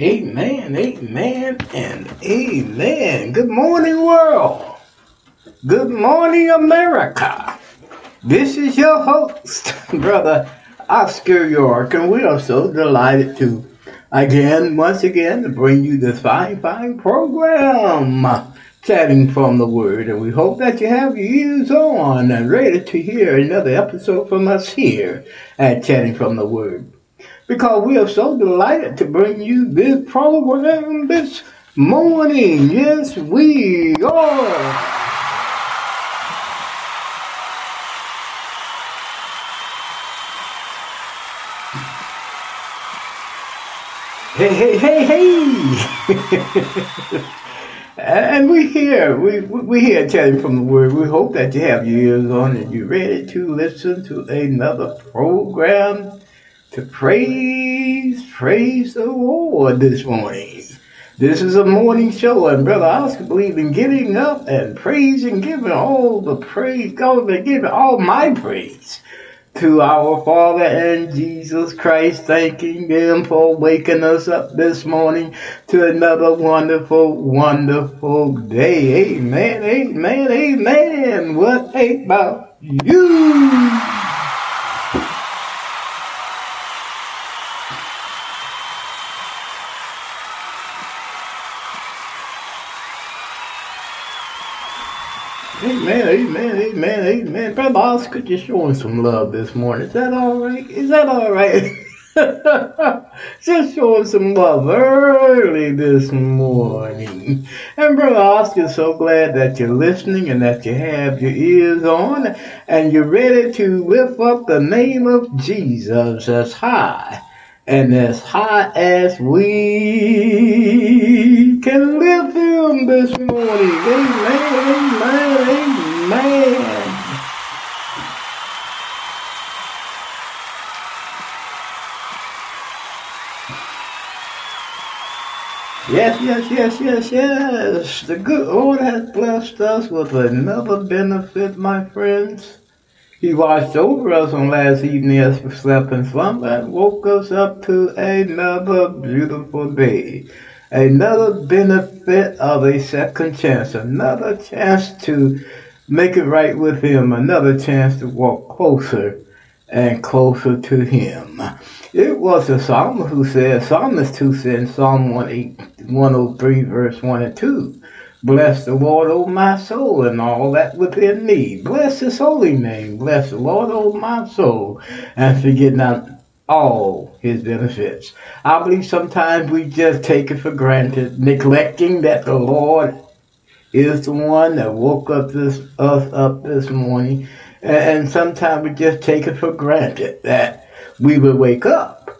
Amen, amen, and amen. Good morning, world. Good morning, America. This is your host, Brother Oscar York, and we are so delighted to, again, once again, to bring you this fine, fine program, Chatting from the Word. And we hope that you have your ears on and ready to hear another episode from us here at Chatting from the Word because we are so delighted to bring you this program this morning. Yes, we are. Hey, hey, hey, hey! and we're here, we we here chatting from the Word. We hope that you have your ears on and you're ready to listen to another program to praise, praise the Lord this morning. This is a morning show, and Brother Oscar believes in getting up and praising, giving all the praise, God, and giving all my praise to our Father and Jesus Christ, thanking Him for waking us up this morning to another wonderful, wonderful day. Amen, amen, amen. What about you? Amen, amen, amen, amen. Brother Oscar just showing some love this morning. Is that all right? Is that all right? just showing some love early this morning. And Brother Oscar, so glad that you're listening and that you have your ears on and you're ready to lift up the name of Jesus as high and as high as we can lift him this morning. Amen, amen, amen. Yes, yes, yes, yes, yes. The good Lord has blessed us with another benefit, my friends. He watched over us on last evening as we slept in slumber and woke us up to another beautiful day. Another benefit of a second chance. Another chance to make it right with Him. Another chance to walk closer and closer to Him. It was the psalmist who said, Psalmist who said in Psalm 103, verse 1 and 2, Bless the Lord, O my soul, and all that within me. Bless his holy name. Bless the Lord, O my soul, and forget not all his benefits. I believe sometimes we just take it for granted, neglecting that the Lord is the one that woke up this us up this morning. And sometimes we just take it for granted that we will wake up.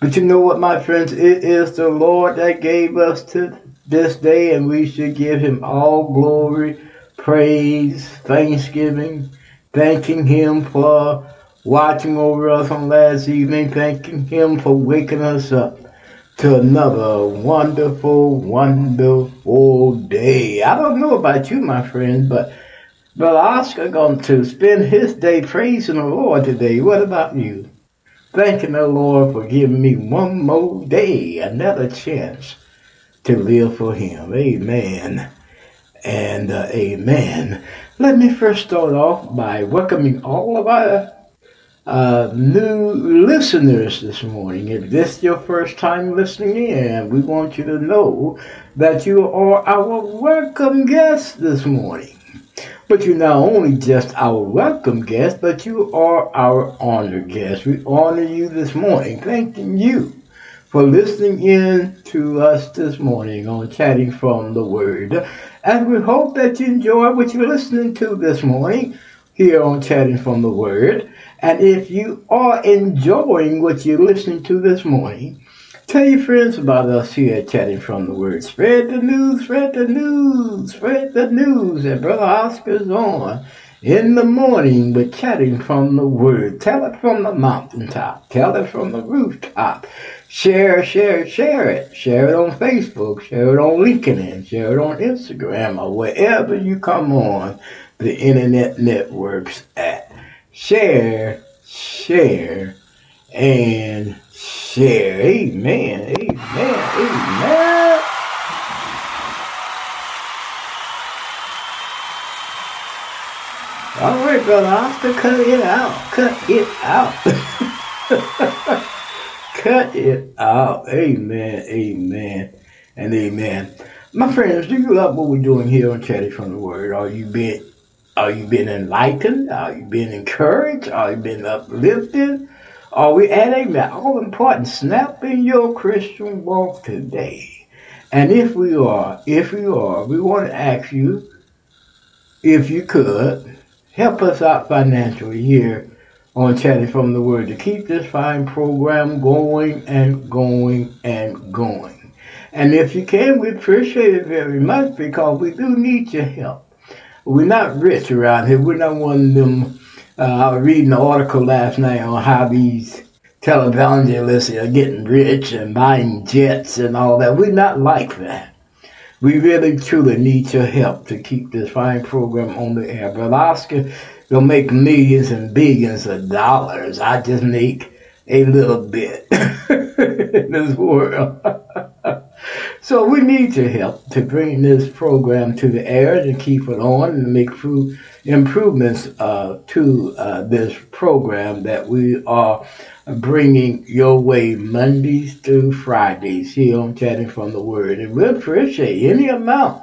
But you know what, my friends? It is the Lord that gave us to this day, and we should give him all glory, praise, thanksgiving, thanking him for watching over us on last evening, thanking him for waking us up to another wonderful, wonderful day. I don't know about you, my friends, but Brother Oscar going to spend his day praising the Lord today. What about you? Thanking the Lord for giving me one more day, another chance to live for Him. Amen and uh, amen. Let me first start off by welcoming all of our uh, new listeners this morning. If this is your first time listening in, we want you to know that you are our welcome guest this morning. But you're not only just our welcome guest, but you are our honored guest. We honor you this morning, thanking you for listening in to us this morning on Chatting from the Word. And we hope that you enjoy what you're listening to this morning here on Chatting from the Word. And if you are enjoying what you're listening to this morning, tell your friends about us here at Chatting from the Word. Spread the news, spread the news, spread the news. And Brother Oscar's on in the morning with Chatting from the Word. Tell it from the mountaintop. Tell it from the rooftop. Share, share, share it. Share it on Facebook. Share it on LinkedIn. Share it on Instagram or wherever you come on the internet networks at. Share, share, and share. Amen. Amen. Amen. All right, brother Oscar, cut it out. Cut it out. cut it out. Amen. Amen. And amen. My friends, do you love what we're doing here on Chatty from the Word? Are you being are you being enlightened? Are you being encouraged? Are you being uplifted? Are we adding that all important snap in your Christian walk today? And if we are, if we are, we want to ask you if you could help us out financially here on Chatting from the Word to keep this fine program going and going and going. And if you can, we appreciate it very much because we do need your help. We're not rich around here. We're not one of them. Uh, I was reading an article last night on how these televangelists are getting rich and buying jets and all that. We're not like that. We really truly need your help to keep this fine program on the air. Brother Oscar will make millions and billions of dollars. I just make a little bit in this world. so we need your help to bring this program to the air and keep it on and make improvements uh, to uh, this program that we are bringing your way Mondays through Fridays here on Chatting from the Word. And we appreciate any amount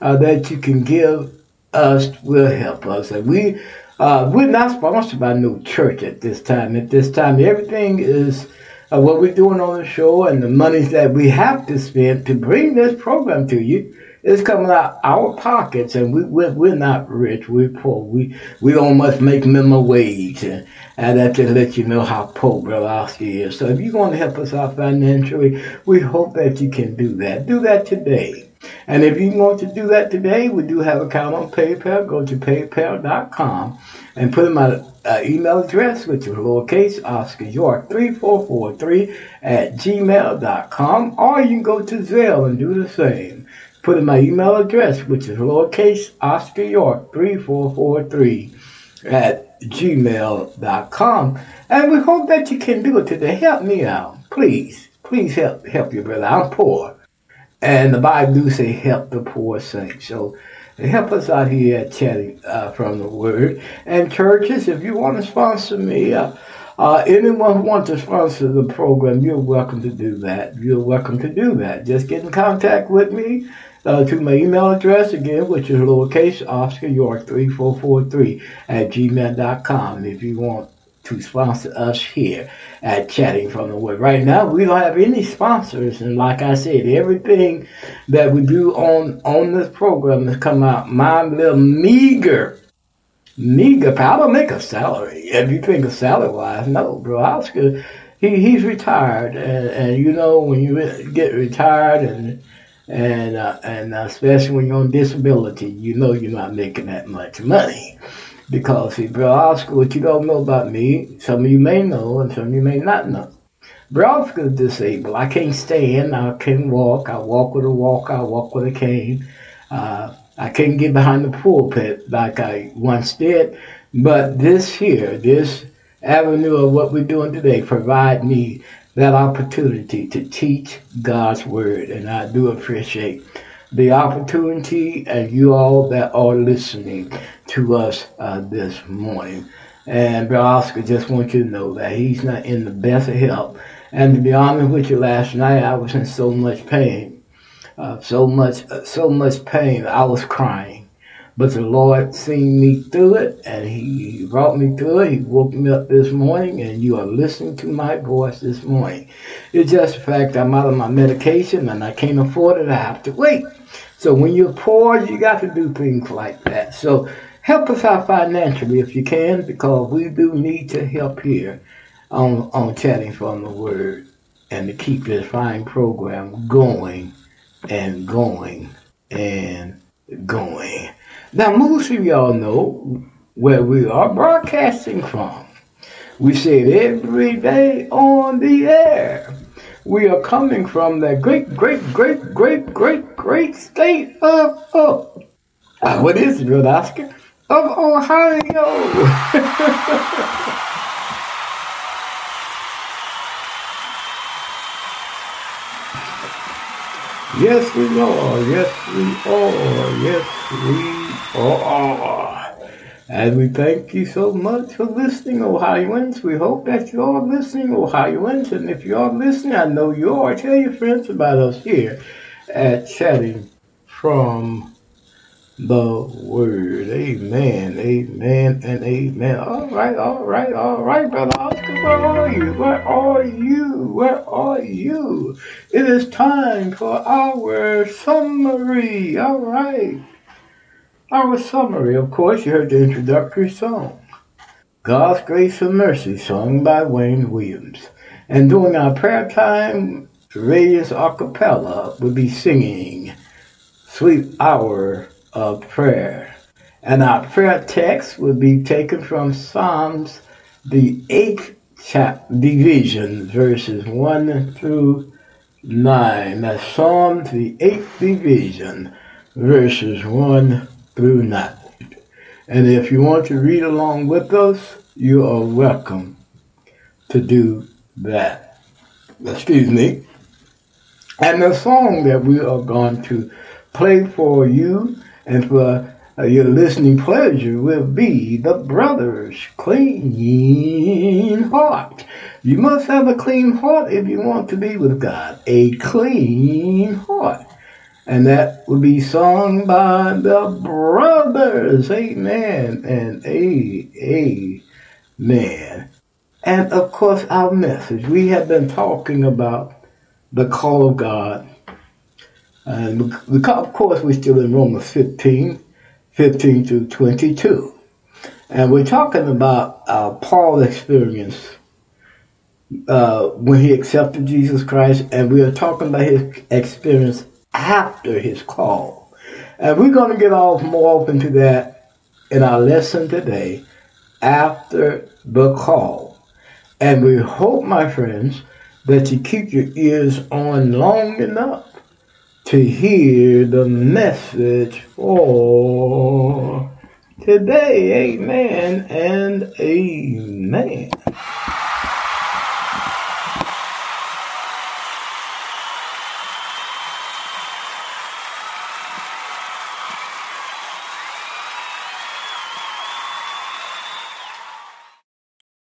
uh, that you can give us will help us. And we uh, we're not sponsored by no church at this time. At this time, everything is uh, what we're doing on the show and the monies that we have to spend to bring this program to you is coming out of our pockets, and we we're, we're not rich. We're poor. We we don't make minimum wage, and, and that just let you know how poor Oscar is. So if you want to help us out financially, we hope that you can do that. Do that today. And if you want to do that today, we do have a account on PayPal. Go to paypal.com and put in my uh, email address, which is lowercase Oscar York 3443 at gmail.com. Or you can go to Zelle and do the same. Put in my email address, which is lowercase Oscar York 3443 at gmail.com. And we hope that you can do it today. Help me out. Please, please help help your brother. I'm poor. And the Bible do say help the poor saints. So help us out here at uh, from the Word. And churches, if you want to sponsor me, uh, uh, anyone who wants to sponsor the program, you're welcome to do that. You're welcome to do that. Just get in contact with me uh, to my email address again, which is lowercase Oscar York 3443 at gmail.com if you want to sponsor us here at Chatting from the Word. Right now, we don't have any sponsors, and like I said, everything that we do on on this program has come out my little meager, meager. I don't make a salary. If you think of salary wise, no, bro. Oscar, he he's retired, and, and you know when you get retired and. And uh, and uh, especially when you're on disability, you know you're not making that much money. Because, see, Bro Oscar, what you don't know about me, some of you may know and some of you may not know. Bro Oscar is disabled. I can't stand. I can't walk. I walk with a walker. I walk with a cane. Uh, I can't get behind the pulpit like I once did. But this here, this avenue of what we're doing today provide me that opportunity to teach God's word. And I do appreciate the opportunity and you all that are listening to us uh, this morning. And Brother Oscar just want you to know that he's not in the best of health. And to be honest with you, last night I was in so much pain, uh, so much, uh, so much pain. I was crying, but the Lord seen me through it, and He brought me through it. He woke me up this morning, and you are listening to my voice this morning. It's just the fact I'm out of my medication, and I can't afford it. I have to wait. So when you're poor, you got to do things like that. So help us out financially if you can, because we do need to help here on, on chatting from the word and to keep this fine program going and going and going. Now, most of y'all know where we are broadcasting from. We say it every day on the air. We are coming from the great, great, great, great, great, great state of, of uh, what is it, Oscar? Of Ohio. Yes, we are. Yes, we are. Yes, we are. And we thank you so much for listening, Ohioans. We hope that you are listening, Ohioans. And if you are listening, I know you are. Tell your friends about us here at Chatting from the Word. Amen, amen, and amen. All right, all right, all right, Brother Oscar, where are you? Where are you? Where are you? It is time for our summary. All right. Our summary, of course, you heard the introductory song. God's Grace and Mercy, sung by Wayne Williams. And during our prayer time, Radiance Acapella will be singing Sweet Hour of Prayer. And our prayer text will be taken from Psalms, the eighth chap division, verses 1 through 9. That's Psalms, the eighth division, verses 1 through 9. And if you want to read along with us, you are welcome to do that. Excuse me. And the song that we are going to play for you and for uh, your listening pleasure will be the Brothers Clean Heart. You must have a clean heart if you want to be with God. A clean heart. And that will be sung by the brothers. Amen and amen. And of course, our message. We have been talking about the call of God. And of course, we're still in Romans 15, 15 to 22. And we're talking about uh, Paul's experience uh, when he accepted Jesus Christ, and we are talking about his experience after his call. And we're going to get off more open to that in our lesson today, after the call. And we hope, my friends, that you keep your ears on long enough to hear the message for today. Amen and amen.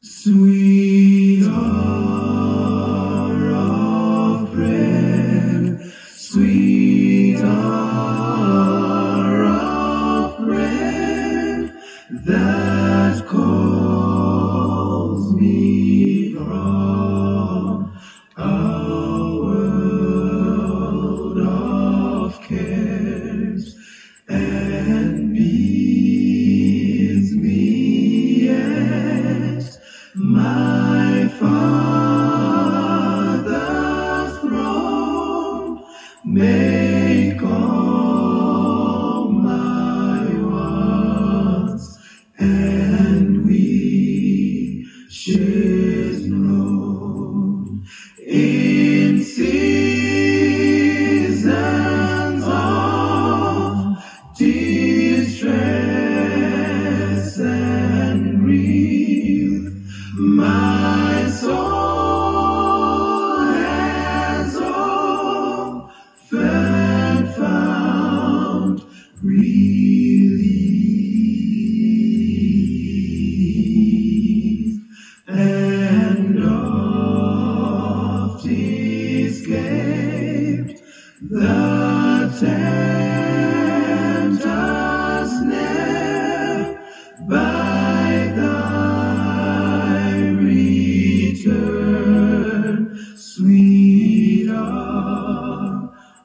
Sweet hour of prayer, sweet hour of prayer, that calls.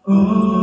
Oh.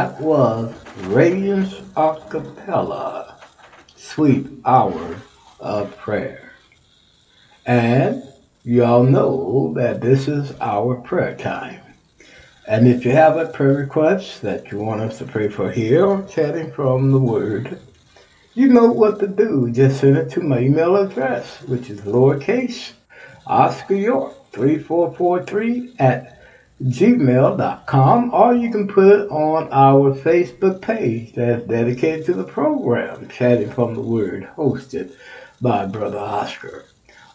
That was Radiance Acapella, Sweet Hour of Prayer. And y'all know that this is our prayer time. And if you have a prayer request that you want us to pray for here or chatting from the Word, you know what to do. Just send it to my email address, which is lowercase Oscar York 3443 at gmail.com, or you can put it on our Facebook page that's dedicated to the program, Chatting from the Word, hosted by Brother Oscar.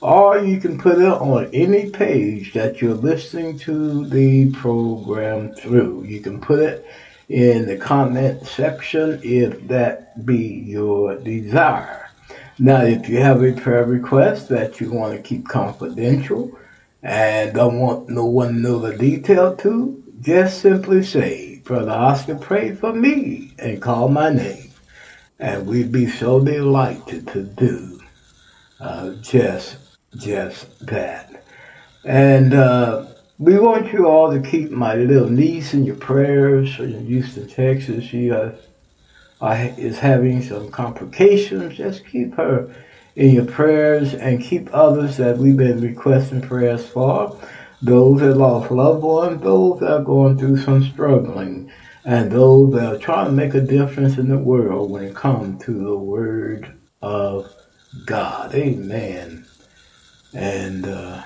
Or you can put it on any page that you're listening to the program through. You can put it in the comment section if that be your desire. Now, if you have a prayer request that you want to keep confidential and don't want no one to know the detail to, just simply say, Brother Oscar, pray for me and call my name. And we'd be so delighted to do uh, just, just that. And uh, we want you all to keep my little niece in your prayers in Houston, Texas. She uh, is having some complications. Just keep her in your prayers and keep others that we've been requesting prayers for. Those that lost loved ones, those that are going through some struggling, and those that are trying to make a difference in the world when it comes to the Word of God. Amen. And uh,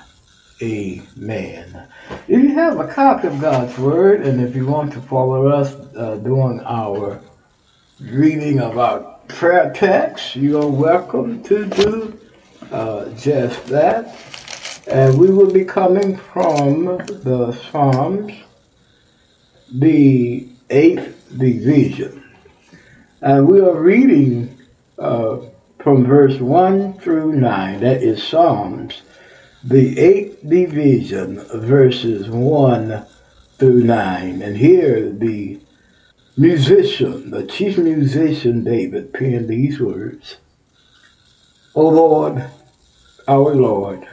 amen. If you have a copy of God's Word, and if you want to follow us uh, doing our reading of our prayer text, you are welcome to do uh, just that. And we will be coming from the Psalms, the eighth division. And we are reading uh, from verse 1 through 9. That is Psalms, the eighth division, verses 1 through 9. And here the musician, the chief musician David, penned these words O Lord, our Lord,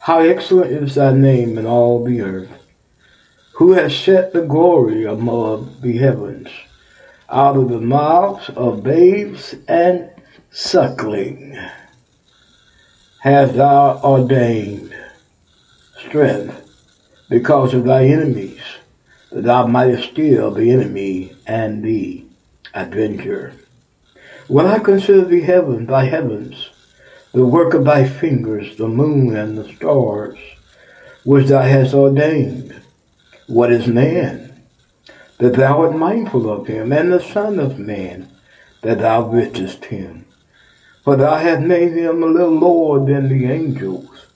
how excellent is thy name in all the earth, who has set the glory above the heavens. Out of the mouths of babes and suckling hast thou ordained strength because of thy enemies thou mightest steal the enemy and the avenger. When I consider the heaven, thy heavens, the work of thy fingers, the moon and the stars, which thou hast ordained, what is man, that thou art mindful of him, and the Son of Man, that thou visitest him? For thou hast made him a little lower than the angels,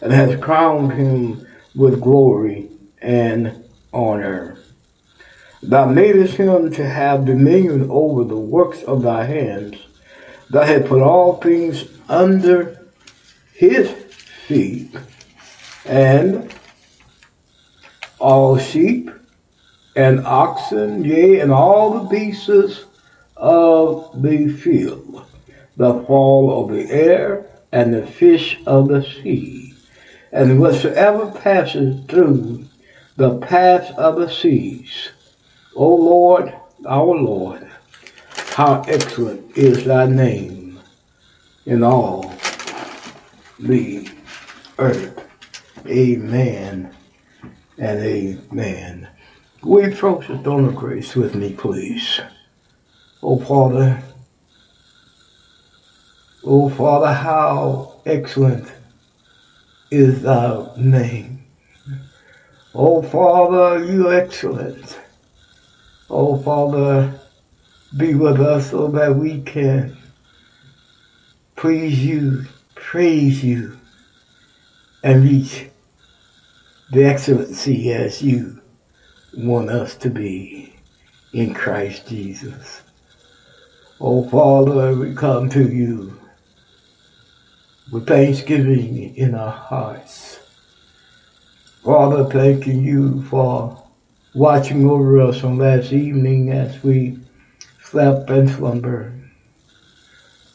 and hast crowned him with glory and honor. Thou madest him to have dominion over the works of thy hands. Thou hast put all things under his feet, and all sheep and oxen, yea, and all the beasts of the field, the fall of the air, and the fish of the sea, and whatsoever passes through the paths of the seas. O Lord, our Lord, how excellent is thy name in all the earth. Amen and amen. We approach the throne of grace with me, please. Oh, Father, oh, Father, how excellent is thy name. Oh, Father, you excellent. Oh, Father, be with us so that we can please you, praise you, and reach the excellency as you want us to be in Christ Jesus. Oh, Father, we come to you with thanksgiving in our hearts Father, thanking you for watching over us on last evening as we slept and slumbered.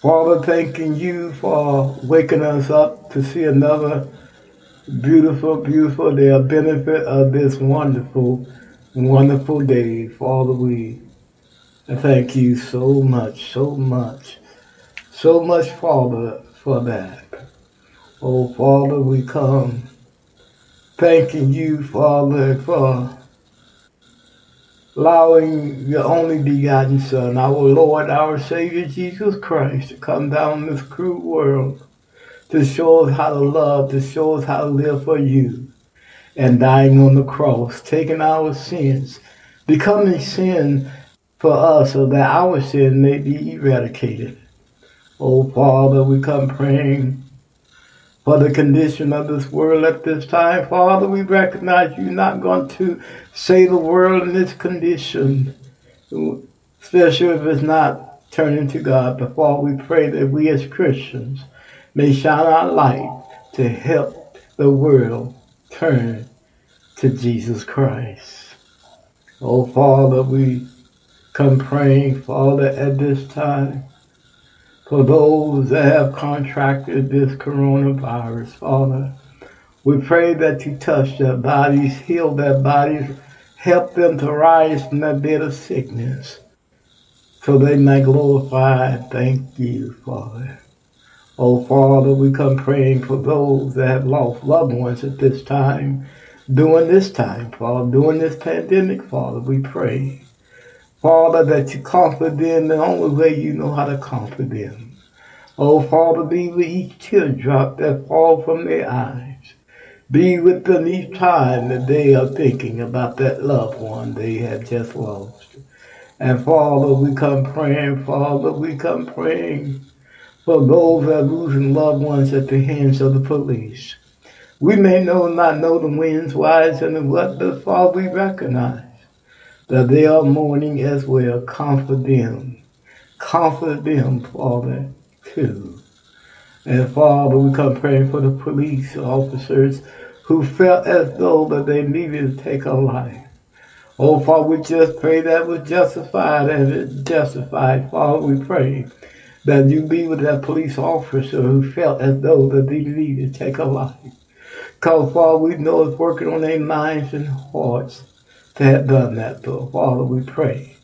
Father, thanking you for waking us up to see another Beautiful, beautiful day, a benefit of this wonderful, wonderful day. Father, we thank you so much, so much, so much, Father, for that. Oh, Father, we come thanking you, Father, for allowing your only begotten Son, our Lord, our Savior, Jesus Christ, to come down this cruel world to show us how to love, to show us how to live for you, and dying on the cross, taking our sins, becoming sin for us so that our sin may be eradicated. Oh, Father, we come praying for the condition of this world at this time. Father, we recognize you're not going to save the world in this condition, especially if it's not turning to God. But Father, we pray that we as Christians may shine our light to help the world turn to Jesus Christ. Oh, Father, we come praying, Father, at this time for those that have contracted this coronavirus, Father. We pray that you touch their bodies, heal their bodies, help them to rise from their bed of sickness so they may glorify and thank you, Father. Oh, Father, we come praying for those that have lost loved ones at this time. During this time, Father, during this pandemic, Father, we pray. Father, that you comfort them the only way you know how to comfort them. Oh, Father, be with each teardrop that fall from their eyes. Be with them each time that they are thinking about that loved one they have just lost. And Father, we come praying, Father, we come praying for those that are losing loved ones at the hands of the police. We may know not know the winds, whys, and the what, but Father, we recognize that they are mourning as well. Comfort them. Comfort them, Father, too. And Father, we come praying for the police officers who felt as though that they needed to take a life. Oh, Father, we just pray that was justified and it justified. Father, we pray that you be with that police officer who felt as though that they needed to take a life. Because, Father, we know it's working on their minds and hearts to have done that. But, Father, we pray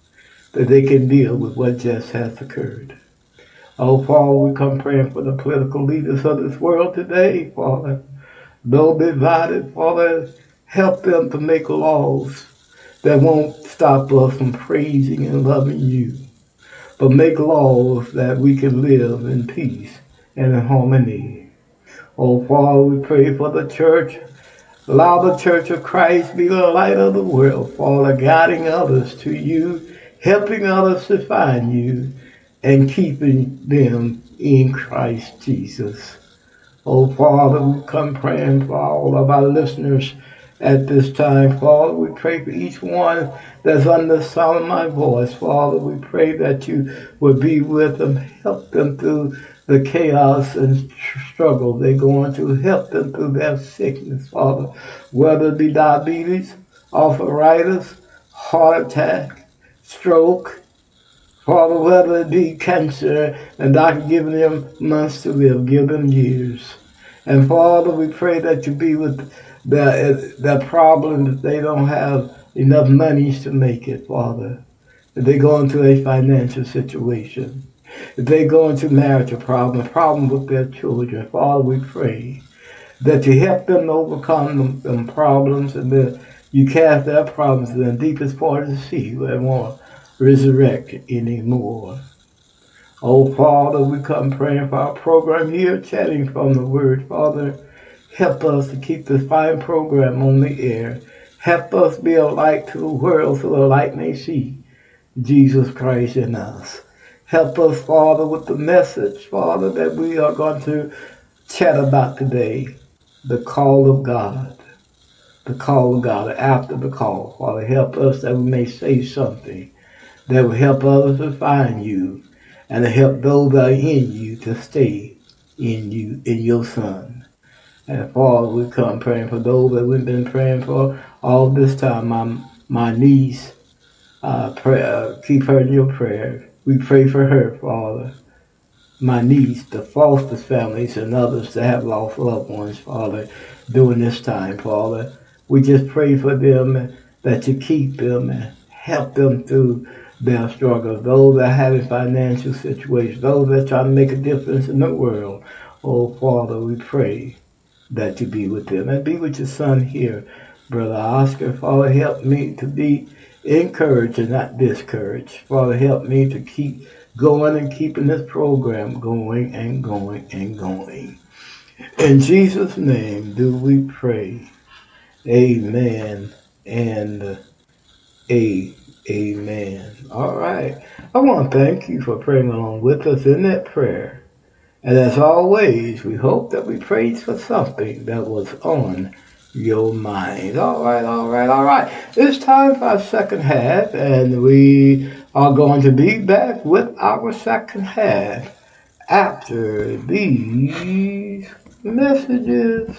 that they can deal with what just has occurred. Oh, Father, we come praying for the political leaders of this world today, Father. Though divided, Father, help them to make laws that won't stop us from praising and loving you but make laws that we can live in peace and in harmony. Oh, Father, we pray for the church. Allow the church of Christ be the light of the world, Father, guiding others to you, helping others to find you, and keeping them in Christ Jesus. Oh, Father, we come praying for all of our listeners at this time. Father, we pray for each one that's under the sound of my voice. Father, we pray that you would be with them, help them through the chaos and struggle they're going to, help them through their sickness, Father, whether it be diabetes, arthritis, heart attack, stroke, Father, whether it be cancer, and doctor giving them months to live, give them years. And Father, we pray that you be with the, the problem that they don't have enough monies to make it, Father. If they go into a financial situation, they go into marital problem, problem with their children, Father, we pray that you help them overcome them, them problems and that you cast their problems in the deepest part of the sea where they won't resurrect anymore. Oh, Father, we come praying for our program here, chatting from the Word. Father, help us to keep this fine program on the air. Help us be a light to the world so the light may see Jesus Christ in us. Help us, Father, with the message, Father, that we are going to chat about today. The call of God. The call of God. After the call, Father, help us that we may say something that will help others to find you and to help those that are in you to stay in you, in your Son. And Father, we come praying for those that we've been praying for all this time. My, my niece, uh, pray, uh, keep her in your prayer. We pray for her, Father. my niece, the foster families, and others that have lost loved ones, Father, during this time, Father. We just pray for them that you keep them and help them through their struggles. Those that are having financial situations, those that trying to make a difference in the world. Oh, Father, we pray that you be with them and be with your son here, Brother Oscar. Father, help me to be encouraged and not discourage. Father, help me to keep going and keeping this program going and going and going. In Jesus' name do we pray. Amen and a amen. All right. I want to thank you for praying along with us in that prayer. And as always, we hope that we prayed for something that was on your mind. All right, all right, all right. It's time for our second half, and we are going to be back with our second half after these messages.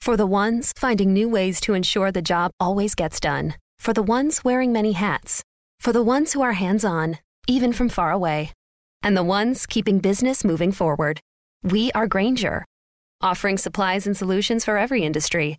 For the ones finding new ways to ensure the job always gets done. For the ones wearing many hats. For the ones who are hands on, even from far away. And the ones keeping business moving forward. We are Grainger, offering supplies and solutions for every industry,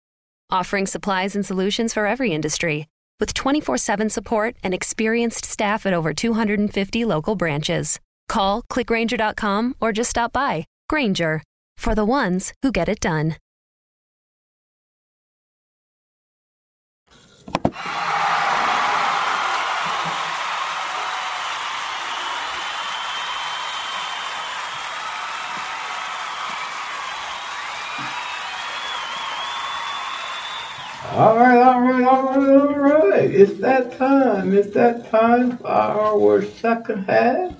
offering supplies and solutions for every industry, with 24 7 support and experienced staff at over 250 local branches. Call clickgrainger.com or just stop by. Grainger, for the ones who get it done. All right, all right, all right, all right. It's that time. It's that time for our second half.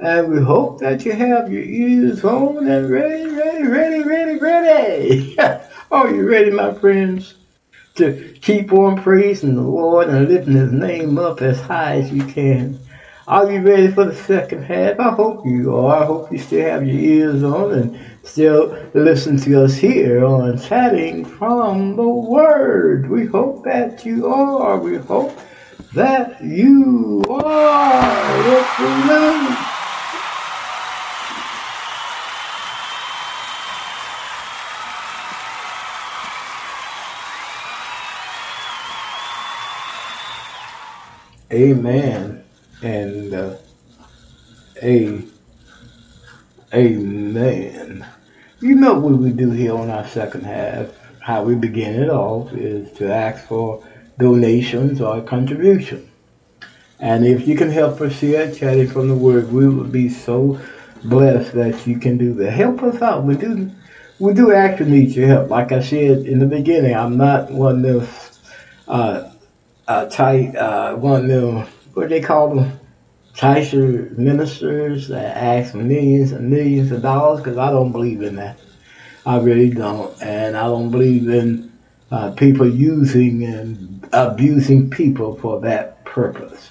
And we hope that you have your ears on and ready, ready, ready, ready, ready. Are you ready, my friends? To keep on praising the Lord and lifting his name up as high as you can. Are you ready for the second half? I hope you are. I hope you still have your ears on and still listen to us here on Chatting from the Word. We hope that you are. We hope that you are. Yes. Amen. And uh, a amen. You know what we do here on our second half. How we begin it off is to ask for donations or contribution. And if you can help us here chatting from the word, we would be so blessed that you can do that. Help us out. We do we do actually need your help. Like I said in the beginning, I'm not one of those uh, uh, tight, uh, one of them, what they call them, Kaiser ministers that ask millions and millions of dollars because I don't believe in that. I really don't. And I don't believe in uh, people using and abusing people for that purpose.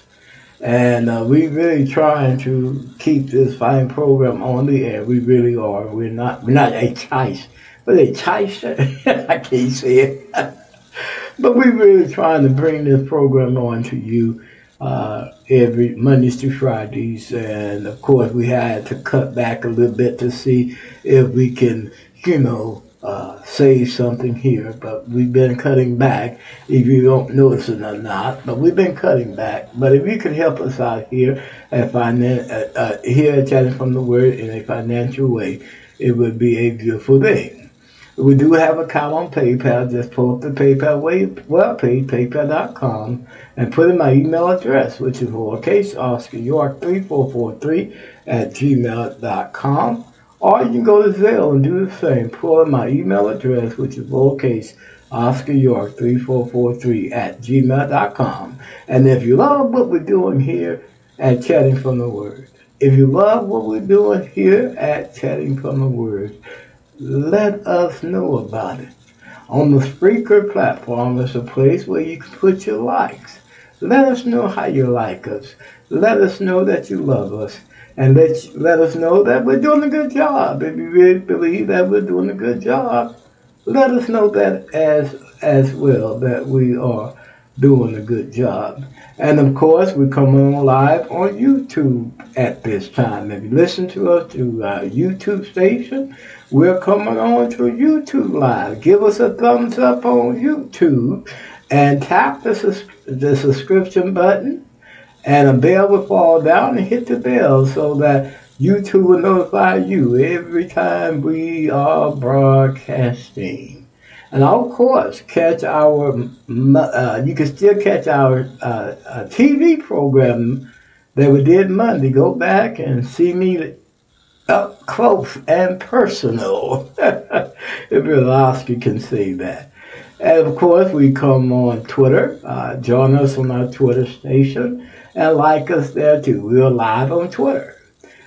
And uh, we really trying to keep this fine program on the air. We really are. We're not. We're not a choice, but a choice. I can't say it. but we're really trying to bring this program on to you uh, every Mondays through Fridays, and of course we had to cut back a little bit to see if we can, you know, uh, say something here. But we've been cutting back, if you don't notice it or not. But we've been cutting back. But if you can help us out here at finan- uh, uh, here at Chatting from the Word in a financial way, it would be a beautiful thing. We do have a account on PayPal. Just pull up the PayPal webpage, paypal.com, and put in my email address, which is lowercase Oscar York 3443 at gmail.com. Or you can go to Zelle and do the same. Pull in my email address, which is lowercase Oscar York 3443 at gmail.com. And if you love what we're doing here at Chatting from the Word, if you love what we're doing here at Chatting from the Word, let us know about it. On the Spreaker platform is a place where you can put your likes. Let us know how you like us. Let us know that you love us. And let, let us know that we're doing a good job. If you really believe that we're doing a good job, let us know that as as well that we are doing a good job. And of course, we come on live on YouTube at this time. If you listen to us through our YouTube station, we're coming on to YouTube live. Give us a thumbs up on YouTube and tap the, sus- the subscription button, and a bell will fall down and hit the bell so that YouTube will notify you every time we are broadcasting. And of course, catch our, uh, you can still catch our uh, TV program that we did Monday. Go back and see me up close and personal. if Oscar can say that. And of course, we come on Twitter. Uh, join us on our Twitter station and like us there too. We're live on Twitter.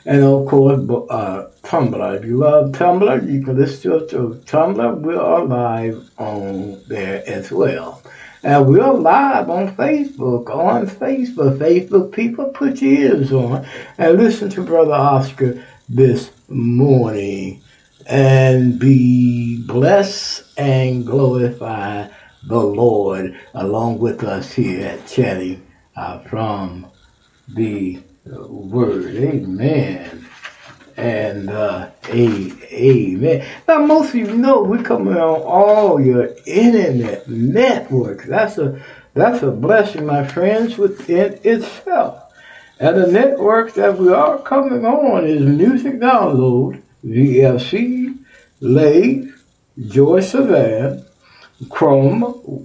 And of course, uh, Tumblr. If you love Tumblr, you can listen to us Tumblr. We are live on there as well. And we're live on Facebook. On Facebook. Facebook people, put your ears on and listen to Brother Oscar this morning. And be blessed and glorify the Lord along with us here at Chatting uh, from the Word. Amen and uh, amen. Now, most of you know we come on all your internet networks. That's a that's a blessing, my friends, within itself. And the networks that we are coming on is Music Download, VLC, Lake, Joy Savan, Chrome,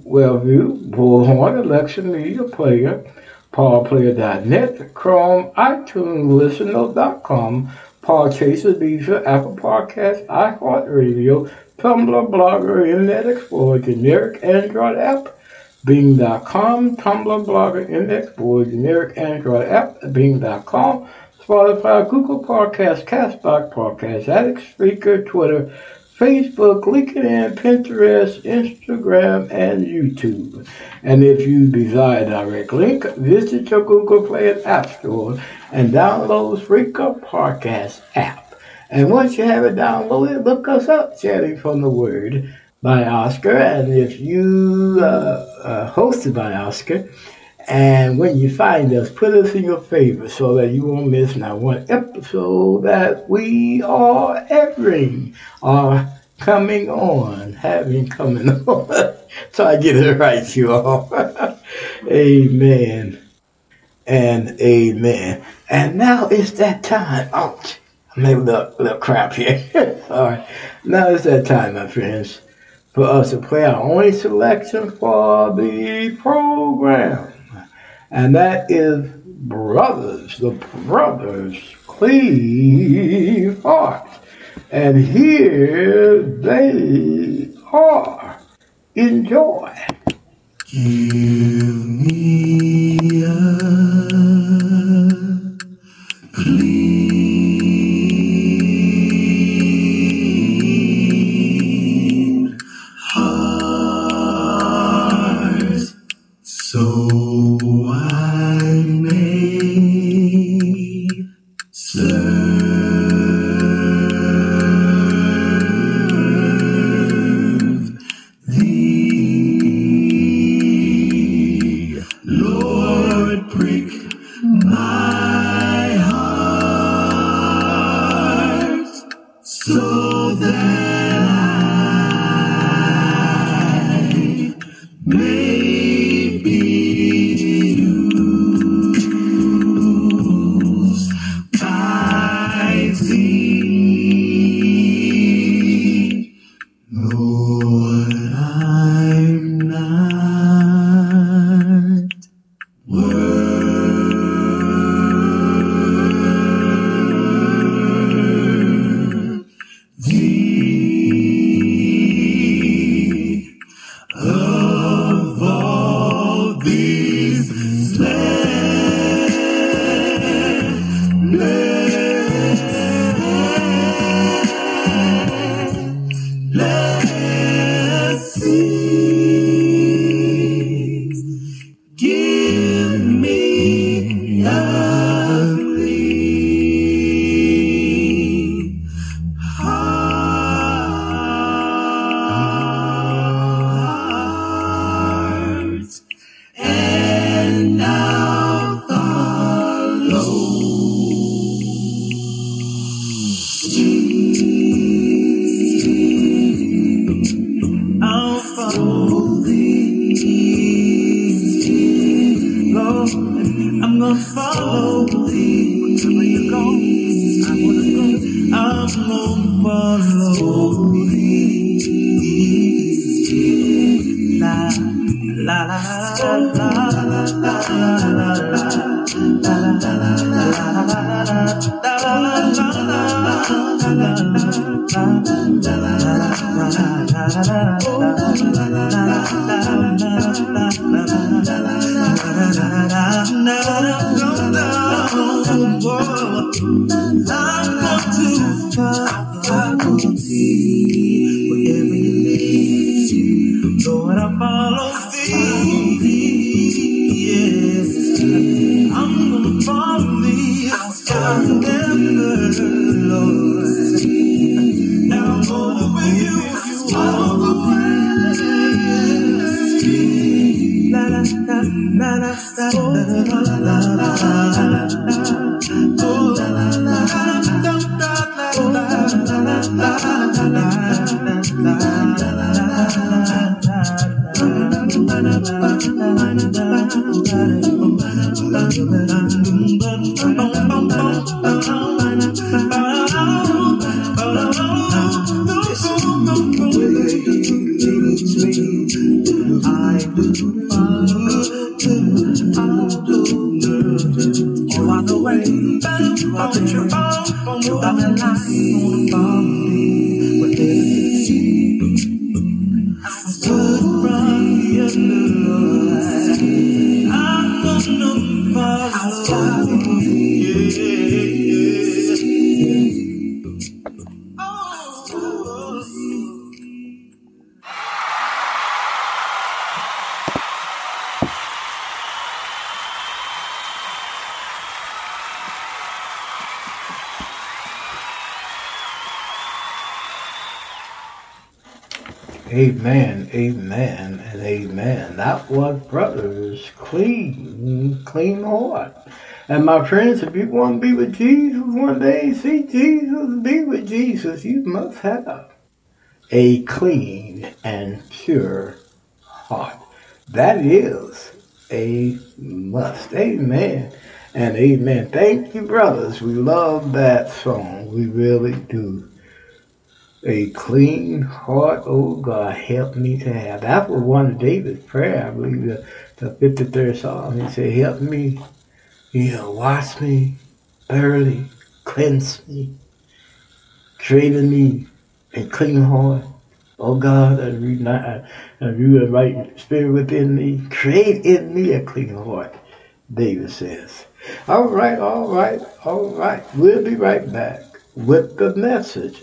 Wellview, Bullhorn, Alexa Media Player, PowerPlayer.net, Chrome, iTunes, Listener.com, Podchaser, Deezer, Apple Podcasts, iHeartRadio, Tumblr, Blogger, Internet Explorer, generic Android app, Bing.com, Tumblr, Blogger, Internet Explorer, generic Android app, Bing.com, Spotify, Google Podcasts, Castbox Podcast Addict, Spreaker, Twitter, Facebook, LinkedIn, Pinterest, Instagram, and YouTube. And if you desire a direct link, visit your Google Play and App Store and download Spreaker Podcast app. And once you have it downloaded, look us up, Chatting from the Word by Oscar. And if you uh, uh, hosted by Oscar, and when you find us, put us in your favor so that you won't miss not one episode that we are airing or coming on, having coming on. so I get it right, you all. amen and amen. And now it's that time. Ouch. I made a little, little crap here. all right. Now it's that time, my friends, for us to play our only selection for the program and that is Brothers, the Brothers Clean Heart. And here they are. Enjoy. Give me you. Amen. That was brothers clean, clean heart. And my friends, if you want to be with Jesus one day, see Jesus, be with Jesus, you must have a clean and pure heart. That is a must. Amen. And amen. Thank you, brothers. We love that song. We really do. A clean heart, oh God, help me to have. That was one of David's prayer, I believe, the, the 53rd Psalm. He said, help me, you know, wash me thoroughly, cleanse me, create in me a clean heart. Oh God, renew, and renew a right spirit within me. Create in me a clean heart, David says. All right, all right, all right. We'll be right back with the message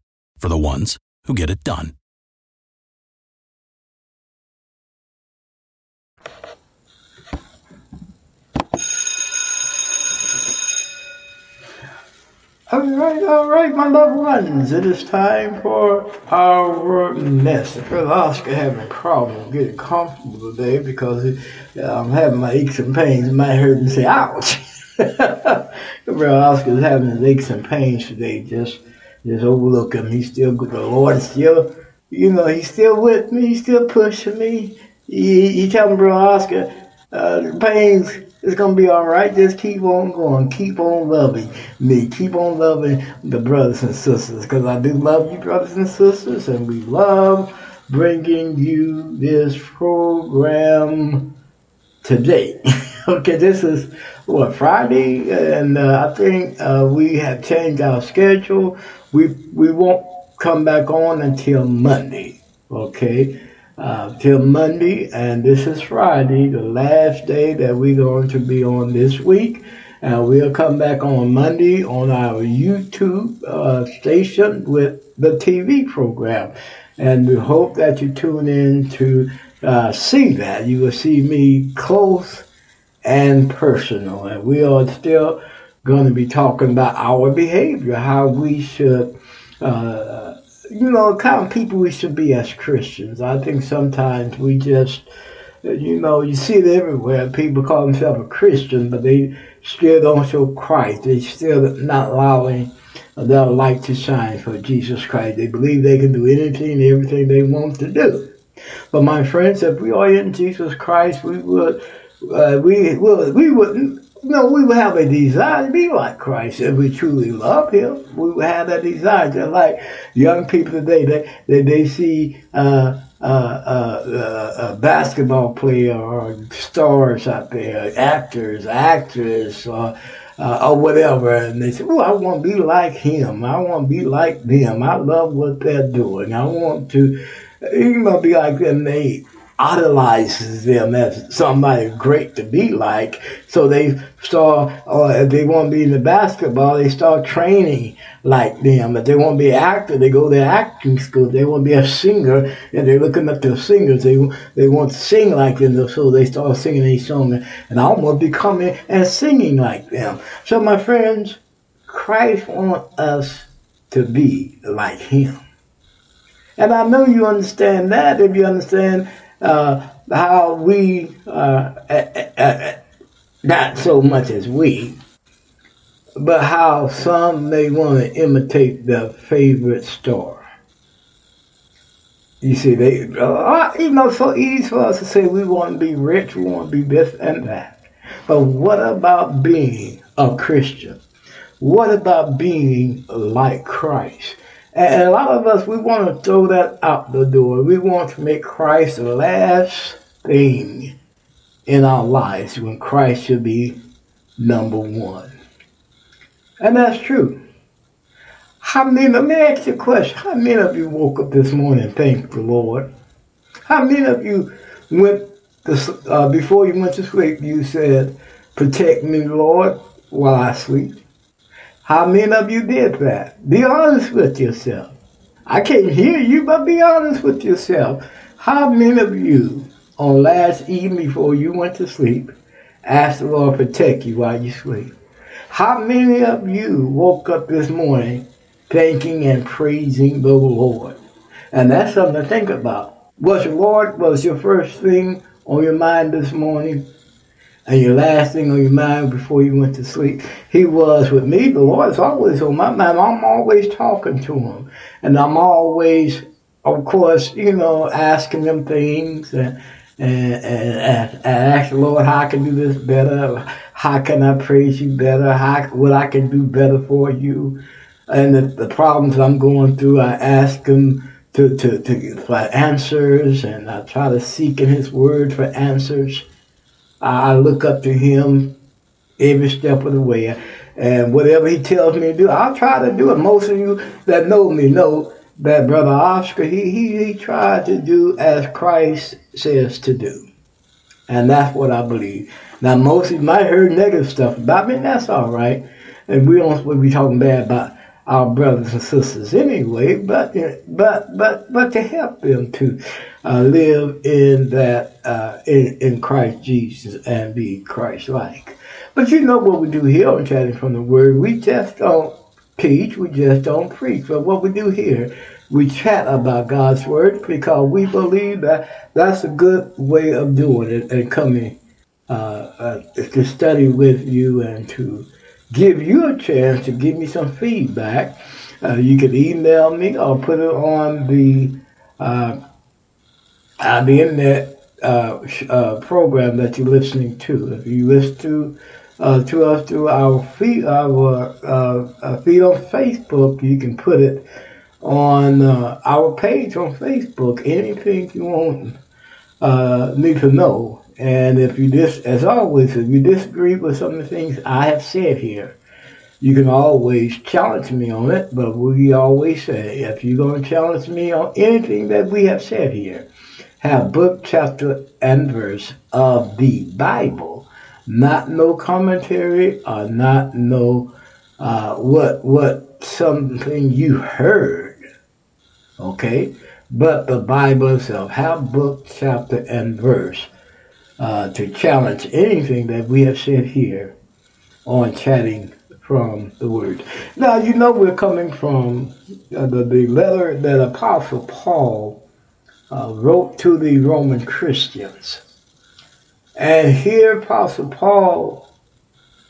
for the ones who get it done. All right, all right, my loved ones, it is time for our message. Brother Oscar having a problem getting comfortable today because uh, I'm having my aches and pains. It might hurt and say, ouch. Brother Oscar's having his aches and pains today just just overlook him. He's still good. The Lord still, you know, he's still with me. He's still pushing me. You, you tell me, Brother Oscar, uh, the pains it's gonna be all right. Just keep on going. Keep on loving me. Keep on loving the brothers and sisters, because I do love you, brothers and sisters, and we love bringing you this program today. okay, this is what Friday, and uh, I think uh, we have changed our schedule. We we won't come back on until Monday. Okay uh, till Monday, and this is Friday, the last day that we're going to be on this week. And we'll come back on Monday on our YouTube uh, station with the TV program. And we hope that you tune in to uh, see that. You will see me close and personal. And we are still going to be talking about our behavior, how we should uh, you know, kind of people we should be as Christians. I think sometimes we just, you know, you see it everywhere. People call themselves a Christian, but they still don't show Christ. They still not allowing their light to shine for Jesus Christ. They believe they can do anything everything they want to do. But my friends, if we are in Jesus Christ, we would, uh, we would, we wouldn't no, we would have a desire to be like Christ if we truly love Him. We would have that desire, just like young people today. They they, they see uh, uh, uh, a basketball player or stars out there, actors, actresses, or uh, or whatever, and they say, "Oh, I want to be like him. I want to be like them. I love what they're doing. I want to, you know, be like them." They idolizes them as somebody great to be like. So they start, or uh, if they want to be in the basketball, they start training like them. If they want to be an actor, they go to acting school. If they want to be a singer, and they're looking up to singers. They they want to sing like them, so they start singing these songs. And I want to be coming and singing like them. So my friends, Christ wants us to be like Him. And I know you understand that if you understand uh, how we, uh, uh, not so much as we, but how some may want to imitate their favorite star. You see, they, uh, you know, so easy for us to say we want to be rich, we want to be this and that. But what about being a Christian? What about being like Christ? And a lot of us, we want to throw that out the door. We want to make Christ the last thing in our lives when Christ should be number one. And that's true. How many, let me ask you a question. How many of you woke up this morning and thanked the Lord? How many of you went to, uh, before you went to sleep, you said, protect me, Lord, while I sleep? How many of you did that? Be honest with yourself. I can't hear you, but be honest with yourself. How many of you on last evening before you went to sleep asked the Lord to protect you while you sleep? How many of you woke up this morning thanking and praising the Lord? And that's something to think about. Was the Lord was your first thing on your mind this morning? And your last thing on your mind before you went to sleep. He was with me. The Lord is always on my mind. I'm always talking to him. And I'm always, of course, you know, asking them things and, and, and, and ask the Lord how I can do this better. How can I praise you better? How, what I can do better for you. And the, the problems I'm going through, I ask him to, to, to, for answers and I try to seek in his word for answers. I look up to him every step of the way. And whatever he tells me to do, I'll try to do it. Most of you that know me know that Brother Oscar, he, he, he tried to do as Christ says to do. And that's what I believe. Now, most of you might heard negative stuff about me, and that's all right. And we don't we be talking bad about our brothers and sisters anyway, but but but but to help them to uh, live in that uh, in, in Christ Jesus and be Christ-like. But you know what we do here on Chatting from the Word. We just don't teach, we just don't preach. But what we do here, we chat about God's word because we believe that that's a good way of doing it and coming uh, uh, to study with you and to give you a chance to give me some feedback. Uh, you can email me or put it on the uh, on the internet uh, uh, program that you're listening to. If you listen to uh, to us through our feed, our uh, uh, feed on Facebook, you can put it on uh, our page on Facebook. Anything you want uh, need to know. And if you dis, as always, if you disagree with some of the things I have said here, you can always challenge me on it. But we always say, if you're going to challenge me on anything that we have said here, have book, chapter, and verse of the Bible, not no commentary or not no uh, what what something you heard, okay? But the Bible itself, have book, chapter, and verse uh, to challenge anything that we have said here on chatting from the Word. Now you know we're coming from uh, the, the letter that Apostle Paul uh, wrote to the Roman Christians. And here Apostle Paul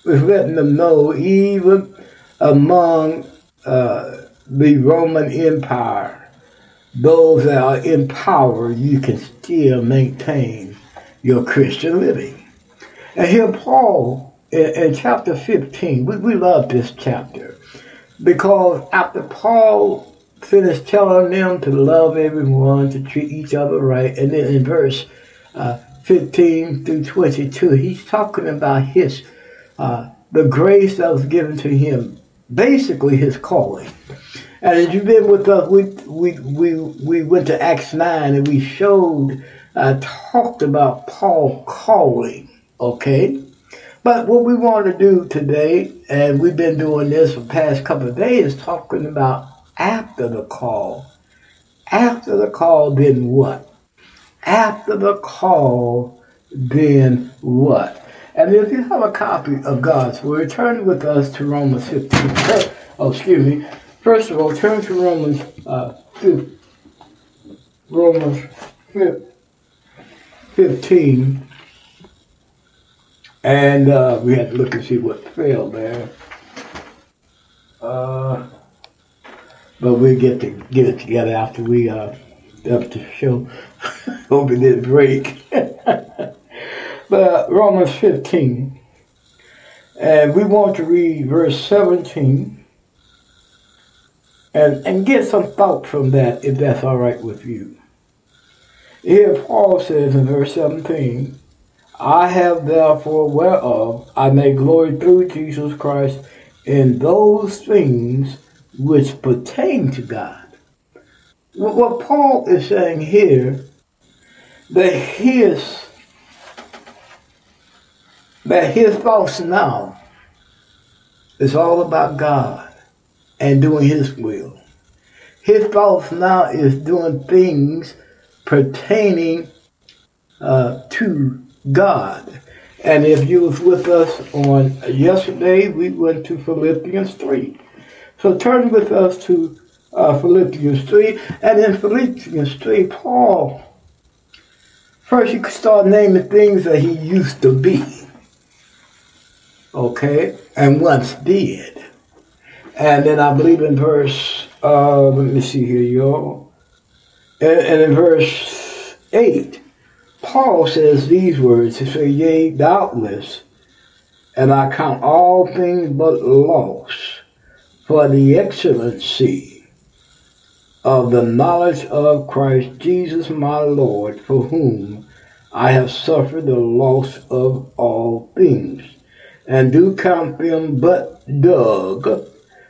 was letting them know, even among uh, the Roman Empire, those that are in power, you can still maintain your Christian living. And here Paul, in, in chapter 15, we, we love this chapter because after Paul finished telling them to love everyone, to treat each other right, and then in verse uh, 15 through 22, he's talking about his uh, the grace that was given to him, basically his calling. And as you've been with us, we we we, we went to Acts 9 and we showed, uh, talked about Paul calling, okay? But what we want to do today, and we've been doing this for the past couple of days, talking about after the call. After the call, then what? After the call, then what? And if you have a copy of God's Word, turn with us to Romans 15. Oh, excuse me. First of all, turn to Romans uh, 15. Romans 15. And uh, we had to look and see what failed there. Uh, but we get to get it together after we uh, up the show. Didn't break. but Romans 15. And we want to read verse 17 and, and get some thought from that if that's all right with you. Here Paul says in verse 17, I have therefore whereof I may glory through Jesus Christ in those things which pertain to God. What Paul is saying here, that his that his thoughts now is all about God and doing his will. His thoughts now is doing things pertaining uh, to God. And if you was with us on yesterday, we went to Philippians 3. So turn with us to uh, Philippians 3. And in Philippians 3, Paul, first you could start naming things that he used to be. Okay? And once did. And then I believe in verse, uh, let me see here, y'all. And, and in verse 8, Paul says these words. He says, Yea, doubtless, and I count all things but loss for the excellency of the knowledge of Christ Jesus my Lord, for whom I have suffered the loss of all things, and do count them but dug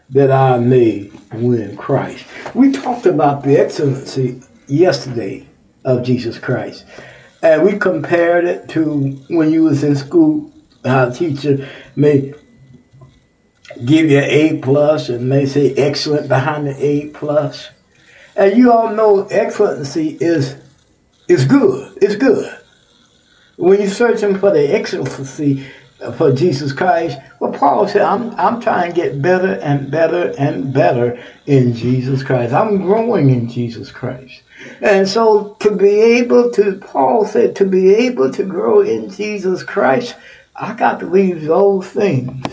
that I may win Christ. We talked about the excellency yesterday of Jesus Christ. And we compared it to when you was in school, how a teacher may give you an A plus and may say excellent behind the A plus. And you all know excellency is is good. It's good. When you're searching for the excellency, for Jesus Christ. Well, Paul said, I'm, I'm trying to get better and better and better in Jesus Christ. I'm growing in Jesus Christ. And so to be able to, Paul said, to be able to grow in Jesus Christ, I got to leave those things.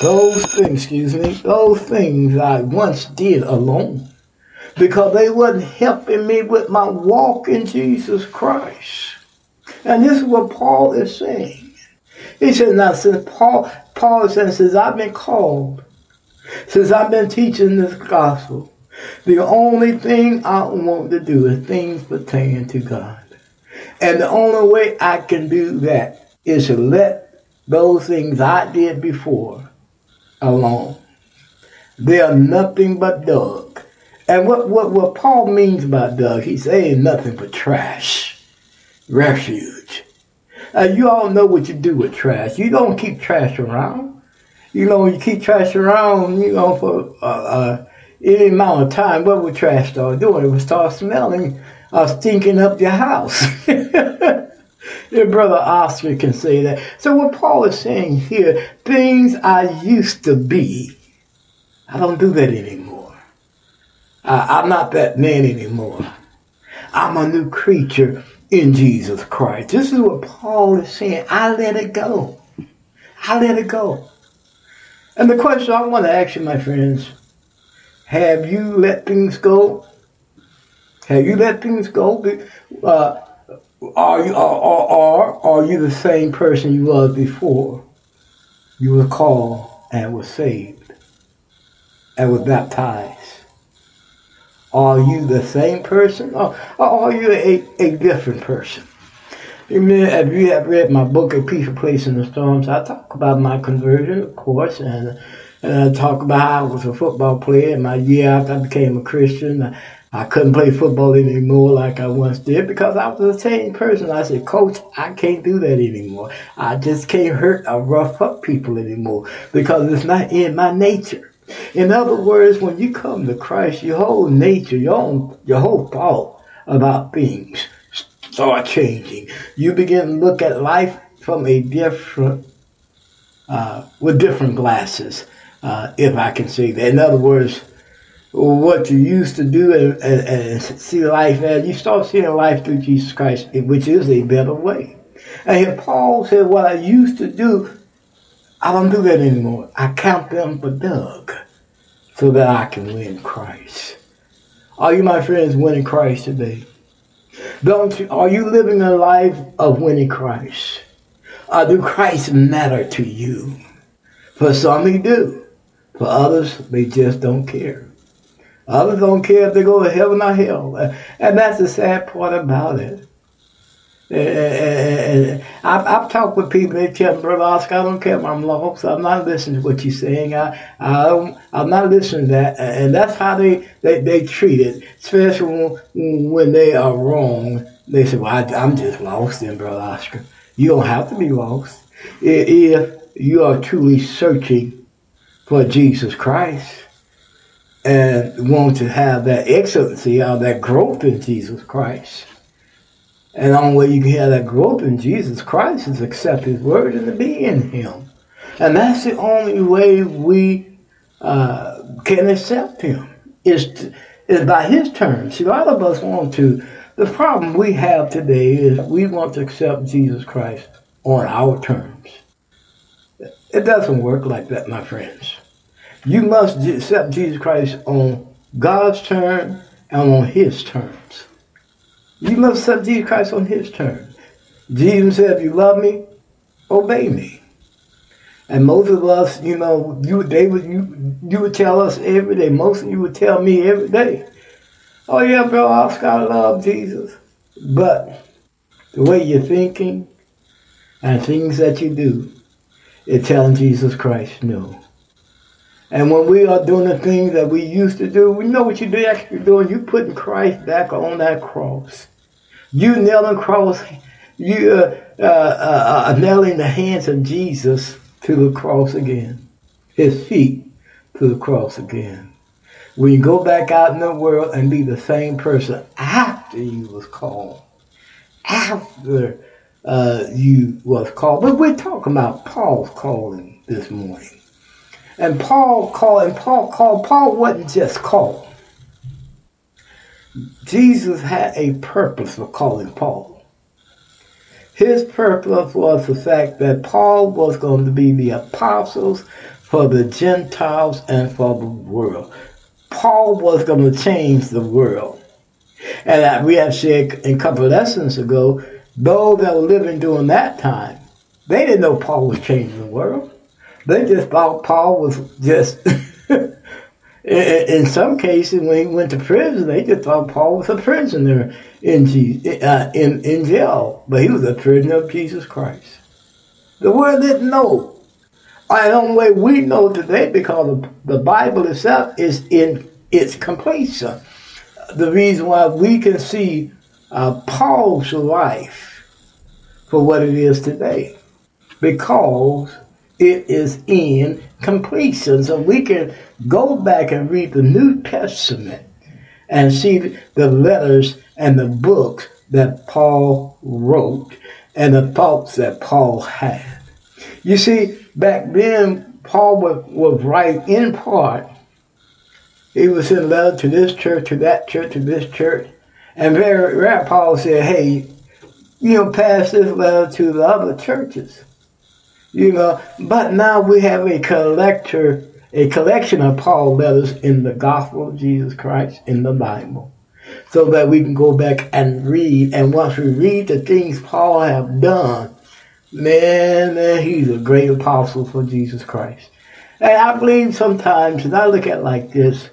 Those things, excuse me, those things I once did alone. Because they wasn't helping me with my walk in Jesus Christ. And this is what Paul is saying. He said, now since Paul, Paul says, since I've been called, since I've been teaching this gospel, the only thing I want to do is things pertaining to God. And the only way I can do that is to let those things I did before alone. They are nothing but dog. And what, what, what Paul means by dog, he's saying nothing but trash, refuge. You all know what you do with trash. You don't keep trash around. You know, you keep trash around, you know, for uh, uh, any amount of time. What would trash start doing? It would start smelling, uh, stinking up your house. Your brother Oscar can say that. So what Paul is saying here, things I used to be, I don't do that anymore. I, I'm not that man anymore. I'm a new creature in Jesus Christ. This is what Paul is saying. I let it go. I let it go. And the question I want to ask you, my friends, have you let things go? Have you let things go? Uh, are you or, or are you the same person you was before you were called and was saved and was baptized? Are you the same person or, are you a, a different person? If you have read my book, A Peaceful Place in the Storms, I talk about my conversion, of course, and, and I talk about how I was a football player in my year after I became a Christian. I couldn't play football anymore like I once did because I was the same person. I said, Coach, I can't do that anymore. I just can't hurt or rough up people anymore because it's not in my nature. In other words, when you come to Christ, your whole nature, your own, your whole thought about things start changing. You begin to look at life from a different, uh, with different glasses, uh, if I can say that. In other words, what you used to do and, and, and, see life as, you start seeing life through Jesus Christ, which is a better way. And here Paul said, what I used to do, I don't do that anymore. I count them for dug so that I can win Christ. Are you, my friends, winning Christ today? Don't you, are you living a life of winning Christ? Or do Christ matter to you? For some, he do. For others, they just don't care. Others don't care if they go to heaven or hell. And that's the sad part about it. And I've, I've talked with people, they tell me, Brother Oscar, I don't care I'm lost. I'm not listening to what you're saying. I, I I'm not listening to that. And that's how they, they, they treat it, especially when, when they are wrong. They say, well, I, I'm just lost then, Brother Oscar. You don't have to be lost. If you are truly searching for Jesus Christ, and want to have that excellency or that growth in Jesus Christ. And the only way you can have that growth in Jesus Christ is accept His word and to be in Him. And that's the only way we uh, can accept Him is to, is by His terms. See, a lot of us want to. The problem we have today is we want to accept Jesus Christ on our terms. It doesn't work like that, my friends. You must accept Jesus Christ on God's terms and on His terms. You must accept Jesus Christ on His terms. Jesus said, if you love me, obey me. And most of us, you know, you they would you you would tell us every day. Most of you would tell me every day. Oh yeah, bro, Oscar, I love Jesus. But the way you're thinking and things that you do, it's telling Jesus Christ no. And when we are doing the things that we used to do, we know what you're actually doing. You're putting Christ back on that cross. You nailing cross, you uh, uh, uh, uh, nailing the hands of Jesus to the cross again. His feet to the cross again. When you go back out in the world and be the same person after you was called, after uh, you was called. But we're talking about Paul's calling this morning. And Paul called, and Paul called, Paul wasn't just called. Jesus had a purpose for calling Paul. His purpose was the fact that Paul was going to be the apostles for the Gentiles and for the world. Paul was going to change the world. And we have said a couple of lessons ago, those that were living during that time, they didn't know Paul was changing the world. They just thought Paul was just, in some cases, when he went to prison, they just thought Paul was a prisoner in, uh, in, in jail, but he was a prisoner of Jesus Christ. The world didn't know. And the only way we know today, because the Bible itself is in its completion. The reason why we can see uh, Paul's life for what it is today, because it is in completion. So we can go back and read the New Testament and see the letters and the books that Paul wrote and the thoughts that Paul had. You see, back then, Paul was, was right in part. He was in letter to this church, to that church, to this church. And very rare Paul said, hey, you know, pass this letter to the other churches. You know, but now we have a collector, a collection of Paul letters in the gospel of Jesus Christ in the Bible. So that we can go back and read. And once we read the things Paul have done, man, man, he's a great apostle for Jesus Christ. And I believe sometimes, and I look at like this,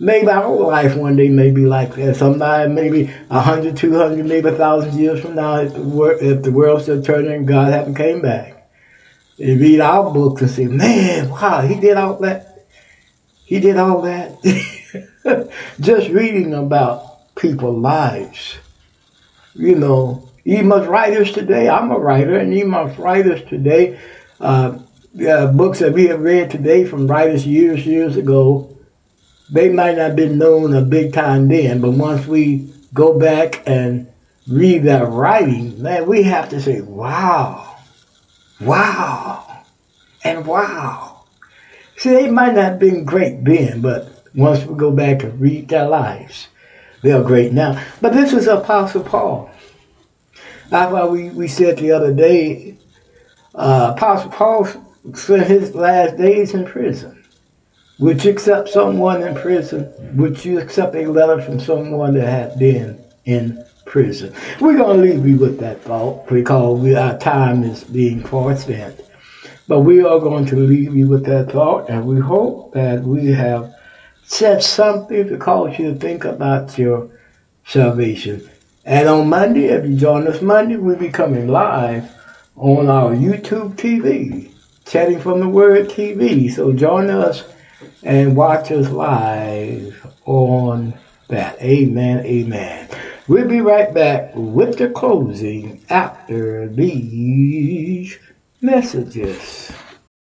maybe our life one day may be like that. Sometime maybe a hundred, two hundred, maybe a thousand years from now, if the, wor- if the world's still turning and God haven't came back. You read our books and say, man, wow, he did all that. He did all that. Just reading about people's lives. You know, even us writers today, I'm a writer, and even us writers today, uh, uh, books that we have read today from writers years, years ago, they might not have been known a big time then, but once we go back and read that writing, man, we have to say, wow, wow, and wow. See, they might not have been great then, but once we go back and read their lives, they're great now. But this was Apostle Paul. That's why we, we said the other day, uh, Apostle Paul spent his last days in prison. Would you accept someone in prison? Would you accept a letter from someone that had been in prison? We're going to leave you with that thought because we, our time is being far spent. But we are going to leave you with that thought, and we hope that we have said something to cause you to think about your salvation. And on Monday, if you join us Monday, we'll be coming live on our YouTube TV, Chatting from the Word TV. So join us and watch us live on that. Amen, amen. We'll be right back with the closing after these messages.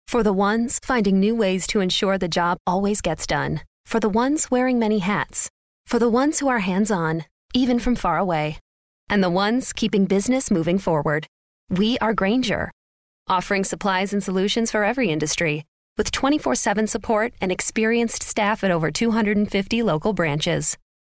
For the ones finding new ways to ensure the job always gets done. For the ones wearing many hats. For the ones who are hands on, even from far away. And the ones keeping business moving forward. We are Grainger, offering supplies and solutions for every industry. With 24 7 support and experienced staff at over 250 local branches.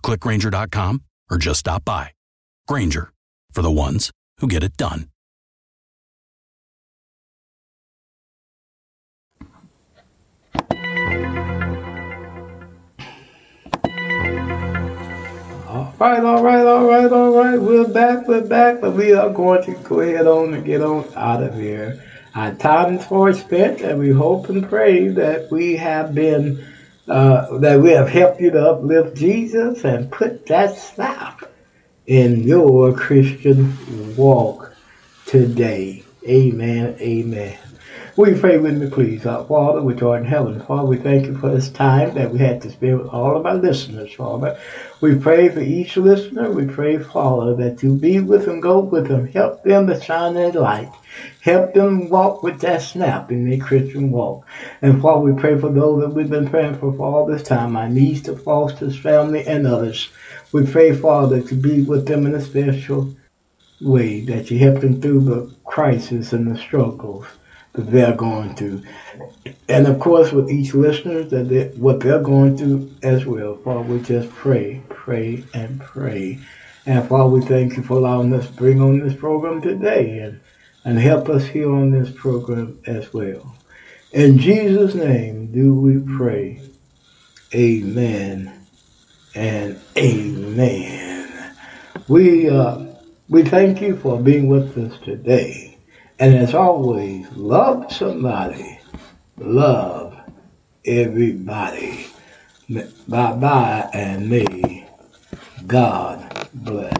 clickgrainger.com or just stop by. Grainger for the ones who get it done. All right, all right, all right, all right. We're back, we're back, but we are going to go ahead on and get on out of here. Our time is far spent, and we hope and pray that we have been uh, that we have helped you to uplift Jesus and put that snap in your Christian walk today. Amen, amen. We pray with me, please. Our Father, which art in heaven, Father, we thank you for this time that we had to spend with all of our listeners, Father. We pray for each listener. We pray, Father, that you be with them, go with them, help them to shine their light. Help them walk with that snap in their Christian walk. And while we pray for those that we've been praying for for all this time, our niece, the Foster's family, and others. We pray, Father, to be with them in a special way, that you help them through the crisis and the struggles that they're going through. And of course, with each listener, that they, what they're going through as well. Father, we just pray, pray, and pray. And Father, we thank you for allowing us to bring on this program today and, and help us here on this program as well. In Jesus' name do we pray. Amen and amen. We uh, we thank you for being with us today. And as always, love somebody, love everybody. Bye bye, and may God bless.